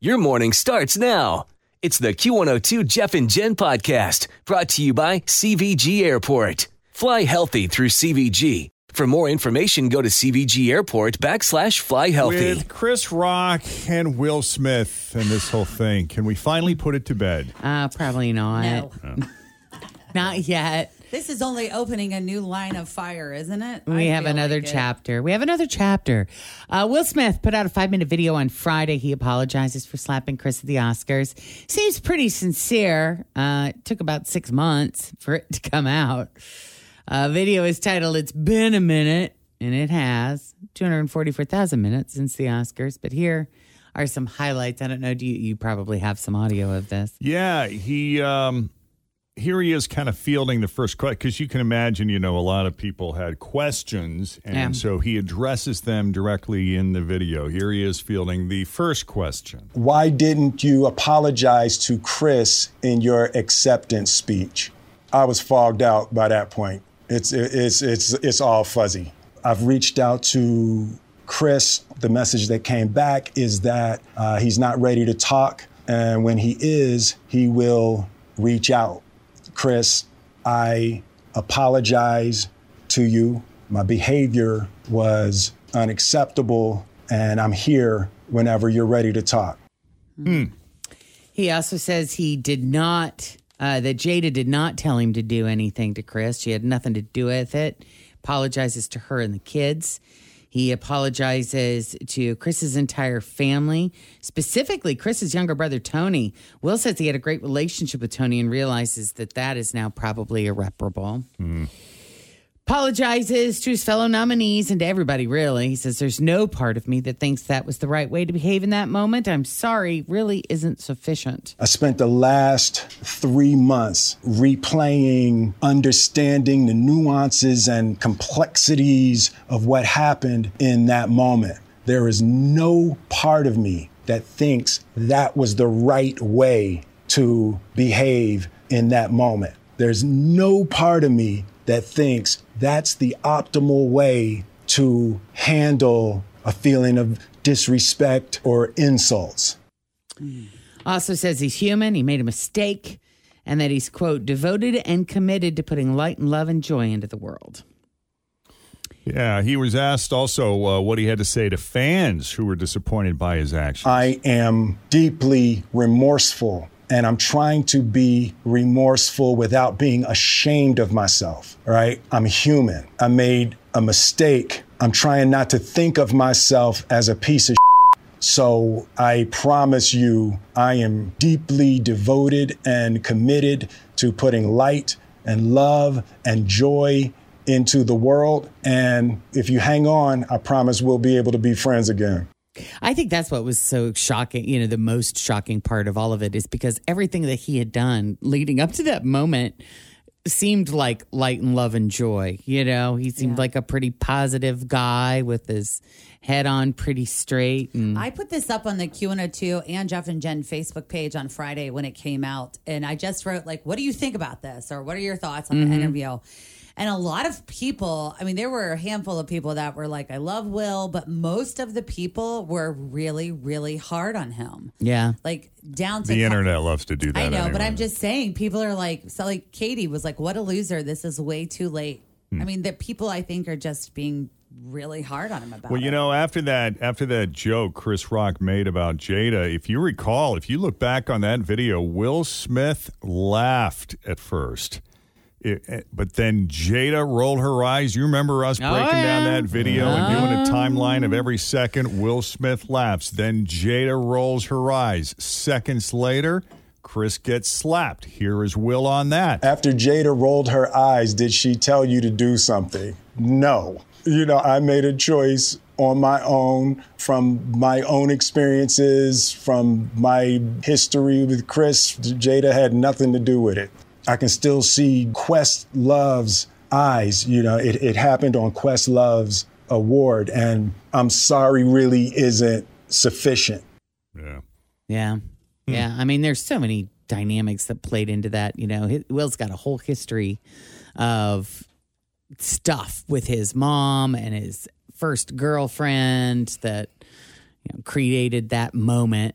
Your morning starts now. It's the Q102 Jeff and Jen podcast brought to you by CVG Airport. Fly healthy through CVG. For more information, go to CVG Airport backslash fly healthy. With Chris Rock and Will Smith and this whole thing, can we finally put it to bed? Uh, probably not. No. Not yet. This is only opening a new line of fire, isn't it? We I have another like chapter. We have another chapter. Uh, Will Smith put out a five minute video on Friday. He apologizes for slapping Chris at the Oscars. Seems pretty sincere. Uh, it took about six months for it to come out. Uh, video is titled "It's Been a Minute," and it has 244,000 minutes since the Oscars. But here are some highlights. I don't know. Do you, you probably have some audio of this? Yeah, he um here he is kind of fielding the first question because you can imagine, you know, a lot of people had questions, and Yeah. so he addresses them directly in the video. Here he is fielding the first question. Why didn't you apologize to Chris in your acceptance speech? I was fogged out by that point. It's it's it's it's all fuzzy. I've reached out to Chris. The message that came back is that uh, he's not ready to talk, and when he is, he will reach out. Chris, I apologize to you. My behavior was unacceptable, and I'm here whenever you're ready to talk. He also says he did not, uh, that Jada did not tell him to do anything to Chris. She had nothing to do with it. Apologizes to her and the kids. He apologizes to Chris's entire family, specifically Chris's younger brother, Tony. Will says he had a great relationship with Tony and realizes that that is now probably irreparable. Hmm. Apologizes to his fellow nominees and to everybody, really. He says, There's no part of me that thinks that was the right way to behave in that moment. I'm sorry, really isn't sufficient. I spent the last three months replaying, understanding the nuances and complexities of what happened in that moment. There is no part of me that thinks that was the right way to behave in that moment. There's no part of me that thinks that's the optimal way to handle a feeling of disrespect or insults. Also says he's human, he made a mistake, and that he's, quote, devoted and committed to putting light and love and joy into the world. Yeah, he was asked also uh, what he had to say to fans who were disappointed by his actions. I am deeply remorseful and I'm trying to be remorseful without being ashamed of myself, right? I'm human. I made a mistake. I'm trying not to think of myself as a piece of shit. so I promise you, I am deeply devoted and committed to putting light and love and joy into the world. And if you hang on, I promise we'll be able to be friends again. I think that's what was so shocking. You know, the most shocking part of all of it is because everything that he had done leading up to that moment seemed like light and love and joy. You know, he seemed like a pretty positive guy with his head on pretty straight. And I put this up on the Q and two and Jeff and Jen Facebook page on Friday when it came out. And I just wrote, like, what do you think about this? Or what are your thoughts on the mm-hmm. interview? And a lot of people, I mean, there were a handful of people that were like, I love Will, but most of the people were really, really hard on him. yeah. Like down to the internet loves to do that. I know, but. I'm just saying, people are like, so like Katie was like, what a loser. This is way too late. Hmm. I mean, that people I think are just being really hard on him about Well, you it. know, after that, after that joke Chris Rock made about Jada, if you recall, if you look back on that video, Will Smith laughed at first. It, it- but then Jada rolled her eyes. You remember us Oh, breaking down that video and oh. doing a timeline of every second. Will Smith laughs. Then Jada rolls her eyes. Seconds later, Chris gets slapped. Here is Will on that. After Jada rolled her eyes, did she tell you to do something? No. You know, I made a choice on my own from my own experiences, from my history with Chris. Jada had nothing to do with it. I can still see Questlove's eyes. You know, it, it happened on Questlove's award, and I'm sorry really isn't sufficient. Yeah. Yeah. Hmm. Yeah. I mean, there's so many dynamics that played into that. You know, Will's got a whole history of stuff with his mom and his first girlfriend that you know, created that moment.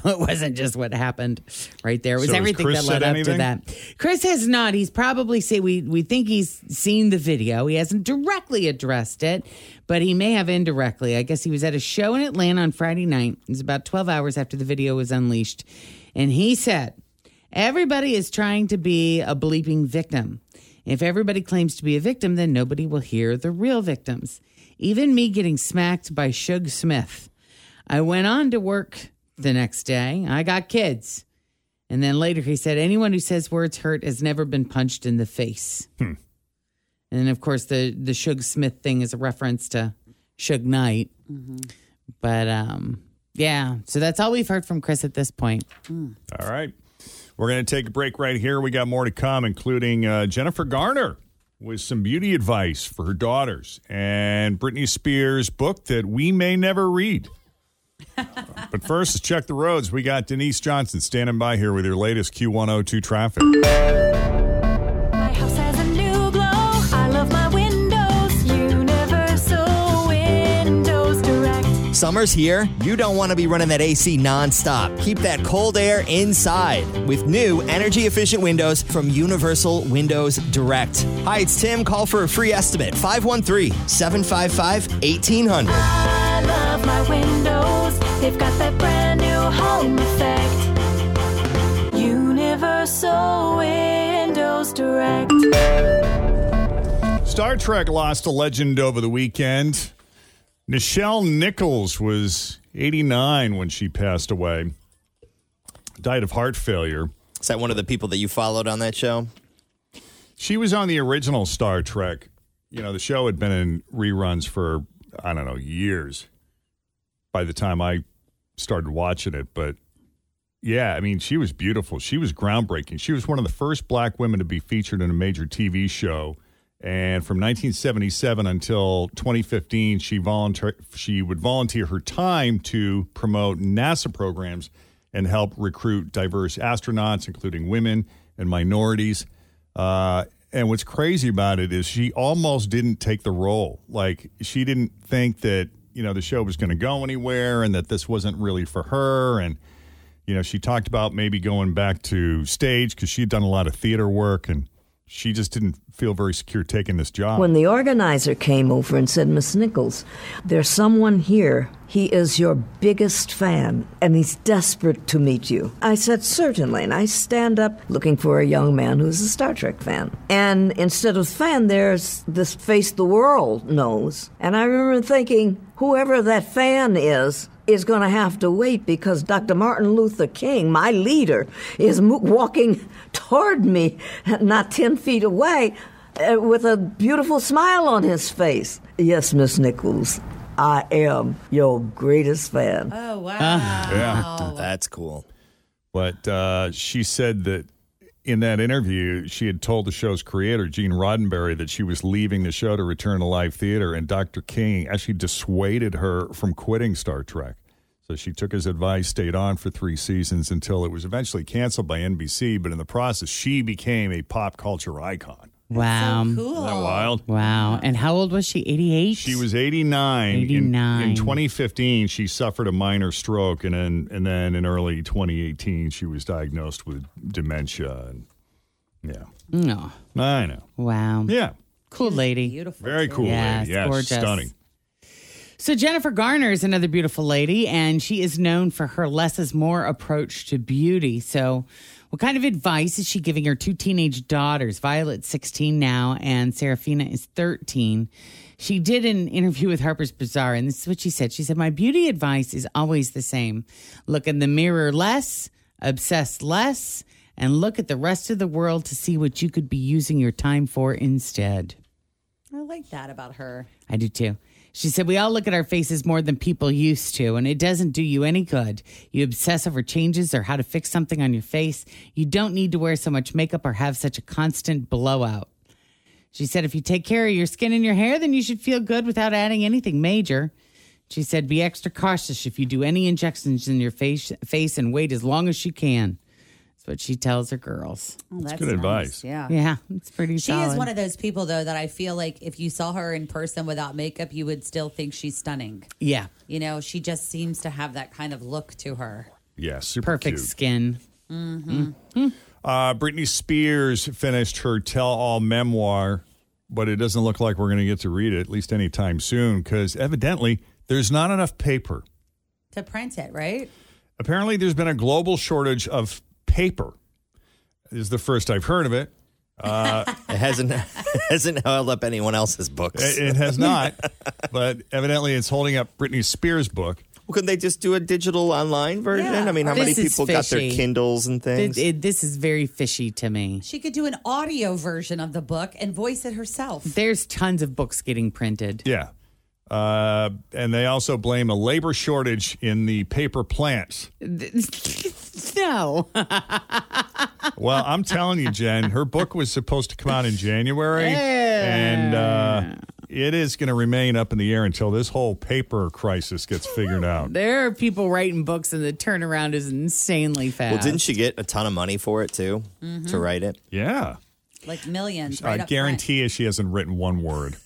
it wasn't just what happened right there. It was So everything that led up anything? to that. Chris has not. He's probably say we we think he's seen the video. He hasn't directly addressed it, but he may have indirectly. I guess he was at a show in Atlanta on Friday night. It was about 12 hours after the video was unleashed. And he said, Everybody is trying to be a bleeping victim. If everybody claims to be a victim, then nobody will hear the real victims. Even me getting smacked by Suge Smith. I went on to work the next day. I got kids. And then later he said, anyone who says words hurt has never been punched in the face. And of course, the, the Suge Smith thing is a reference to Suge Knight. But um, yeah, so that's all we've heard from Chris at this point. All right. We're going to take a break right here. We got more to come, including uh, Jennifer Garner with some beauty advice for her daughters and Britney Spears' book that we may never read. But first, let's check the roads. We got Denise Johnson standing by here with your latest Q102 traffic. My house has a new glow. I love my windows. Universal Windows Direct. Summer's here. You don't want to be running that AC nonstop. Keep that cold air inside with new energy efficient windows from Universal Windows Direct. Hi, it's Tim. Call for a free estimate 513 755 1800. I my windows. They've got that brand new home effect. Universal Windows Direct. Star Trek lost a legend over the weekend. Nichelle Nichols was 89 when she passed away. Died of heart failure. Is that one of the people that you followed on that show? She was on the original Star Trek. You know, the show had been in reruns for, I don't know, years by the time I started watching it. But yeah, I mean, she was beautiful. She was groundbreaking. She was one of the first black women to be featured in a major TV show. And from 1977 until 2015, she volunteer she would volunteer her time to promote NASA programs and help recruit diverse astronauts, including women and minorities. Uh, and what's crazy about it is she almost didn't take the role. Like she didn't think that you know the show was going to go anywhere, and that this wasn't really for her. And you know, she talked about maybe going back to stage because she'd done a lot of theater work, and she just didn't feel very secure taking this job. When the organizer came over and said, Miss Nichols, there's someone here. He is your biggest fan, and he's desperate to meet you. I said, certainly. And I stand up looking for a young man who's a Star Trek fan. And instead of fan, there's this face the world knows. And I remember thinking, whoever that fan is, is going to have to wait because Dr. Martin Luther King, my leader, is mo- walking toward me, not 10 feet away. uh, with a beautiful smile on his face. Yes, Miss Nichols, I am your greatest fan. Oh wow. Yeah. That's cool. But uh, she said that in that interview, she had told the show's creator, Gene Roddenberry, that she was leaving the show to return to live theater, and Dr. King actually dissuaded her from quitting Star Trek. So she took his advice, stayed on for three seasons until it was eventually canceled by NBC. But in the process, she became a pop culture icon. Wow. So Cool. Isn't that wild? Wow. And how old was she? 88? She was 89. In- 89. In, 2015, she suffered a minor stroke, and then and then in early 2018, she was diagnosed with dementia. And yeah, mm, No. I know. Wow. Yeah, Cool lady. Beautiful. very cool Yes, lady. Yes, gorgeous. stunning. So Jennifer Garner is another beautiful lady, and she is known for her less is more approach to beauty. So, what kind of advice is she giving her two teenage daughters? Violet's 16 now, and Seraphina is 13. She did an interview with Harper's Bazaar, and this is what she said. She said, My beauty advice is always the same look in the mirror less, obsess less, and look at the rest of the world to see what you could be using your time for instead. I like that about her. I do too. She said, We all look at our faces more than people used to, and it doesn't do you any good. You obsess over changes or how to fix something on your face. You don't need to wear so much makeup or have such a constant blowout. She said, If you take care of your skin and your hair, then you should feel good without adding anything major. She said, Be extra cautious if you do any injections in your face, face and wait as long as you can. That's what she tells her girls. Oh, that's good nice. advice. Yeah. Yeah, it's pretty She solid. is one of those people, though, that I feel like if you saw her in person without makeup, you would still think she's stunning. yeah, You know, she just seems to have that kind of look to her. Yeah, super perfect cute. skin. Uh, Britney Spears finished her tell-all memoir, but it doesn't look like we're going to get to read it at least anytime soon because evidently there's not enough paper. To print it, right? Apparently, there's been a global shortage of paper. This is the first I've heard of it. Uh, It hasn't hasn't held up anyone else's books. it, it has not, but evidently it's holding up Britney Spears' book. Well, couldn't they just do a digital online version? Yeah. I mean, how This many is people got their fishy. Kindles and things? It- it- this is very fishy to me. She could do an audio version of the book and voice it herself. There's tons of books getting printed. Yeah. Uh, and they also blame a labor shortage in the paper plants. no. Well, I'm telling you, Jen, her book was supposed to come out in January, and uh, it is going to remain up in the air until this whole paper crisis gets figured out. there are people writing books and the turnaround is insanely fast. well, didn't she get a ton of money for it too to write it? Yeah. Like millions. I Right up guarantee you she hasn't written one word.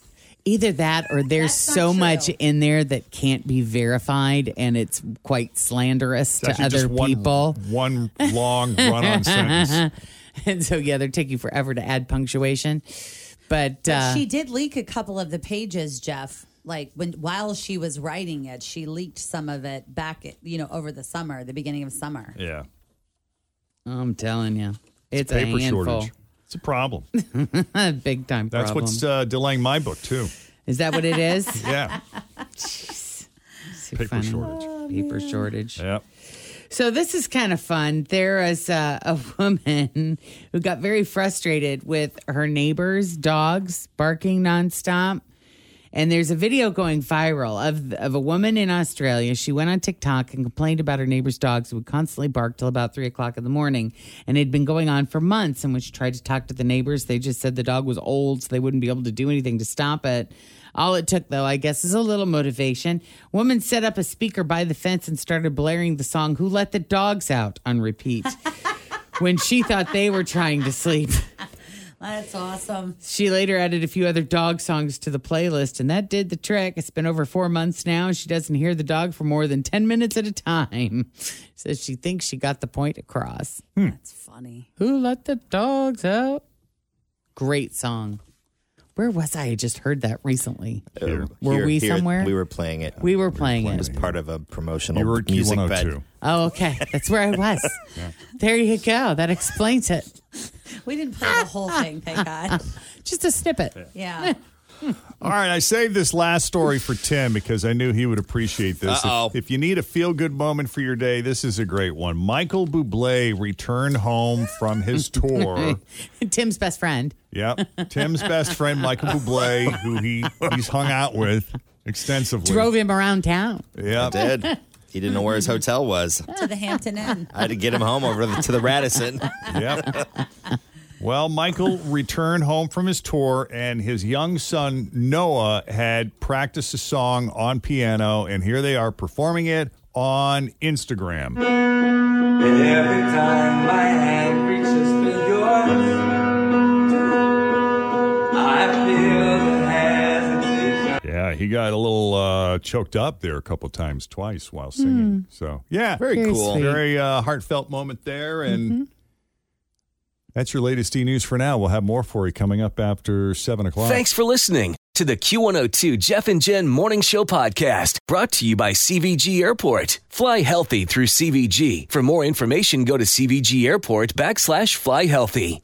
Either that or there's so true. much in there that can't be verified and it's quite slanderous It's to other just one, people. one long run on sentence. and so, yeah, they're taking forever to add punctuation. But, But uh, she did leak a couple of the pages, Jeff. Like when while she was writing it, she leaked some of it back, at, you know, over the summer, the beginning of summer. Yeah. I'm telling you, it's, a paper handful. shortage. It's a problem. Big time That's what's uh, delaying my book, too. Is that what it is? Yeah. Paper funny. shortage. Paper shortage. Yeah. So this is kind of fun. There is a, a woman who got very frustrated with her neighbors' dogs barking nonstop. And there's a video going viral of of a woman in Australia. She went on TikTok and complained about her neighbor's dogs who would constantly bark till about three o'clock in the morning. And it had been going on for months. And when she tried to talk to the neighbors, they just said the dog was old, so they wouldn't be able to do anything to stop it. All it took, though, I guess, is a little motivation. Woman set up a speaker by the fence and started blaring the song "Who Let the Dogs Out" on repeat. when she thought they were trying to sleep. That's awesome. She later added a few other dog songs to the playlist, and that did the trick. It's been over four months now. and She doesn't hear the dog for more than 10 minutes at a time. Says she thinks she got the point across. That's funny. Who let the dogs out? Great song. Where was I? I just heard that recently. Uh, Were here- we here, somewhere? We were playing it. We were playing It it. was part of a promotional You were music Q102. bed. Oh, okay. That's where I was. There you go. That explains it. We didn't play the whole thing, thank God. Just a snippet. Yeah. All right, I saved this last story for Tim because I knew he would appreciate this. If- Uh-oh. If, you need a feel good moment for your day, this is a great one. Michael Bublé returned home from his tour. Tim's best friend. yep. Tim's best friend, Michael Bublé, who he, he's hung out with extensively. Drove him around town. Yep. Did. He didn't know where his hotel was. to the Hampton Inn. I had to get him home over to the, to the Radisson. Yep. Well, Michael returned home from his tour, and his young son Noah had practiced a song on piano, and here they are performing it on Instagram. And every time my hand reaches he got a little uh, choked up there a couple times, twice while singing. So, yeah, Very Very cool. sweet. Very uh, heartfelt moment there, and that's your latest e news for now. We'll have more for you coming up after seven o'clock. Thanks for listening to the Q102 Jeff and Jen Morning Show podcast brought to you by CVG Airport. Fly healthy through CVG. For more information, go to CVG Airport backslash fly healthy.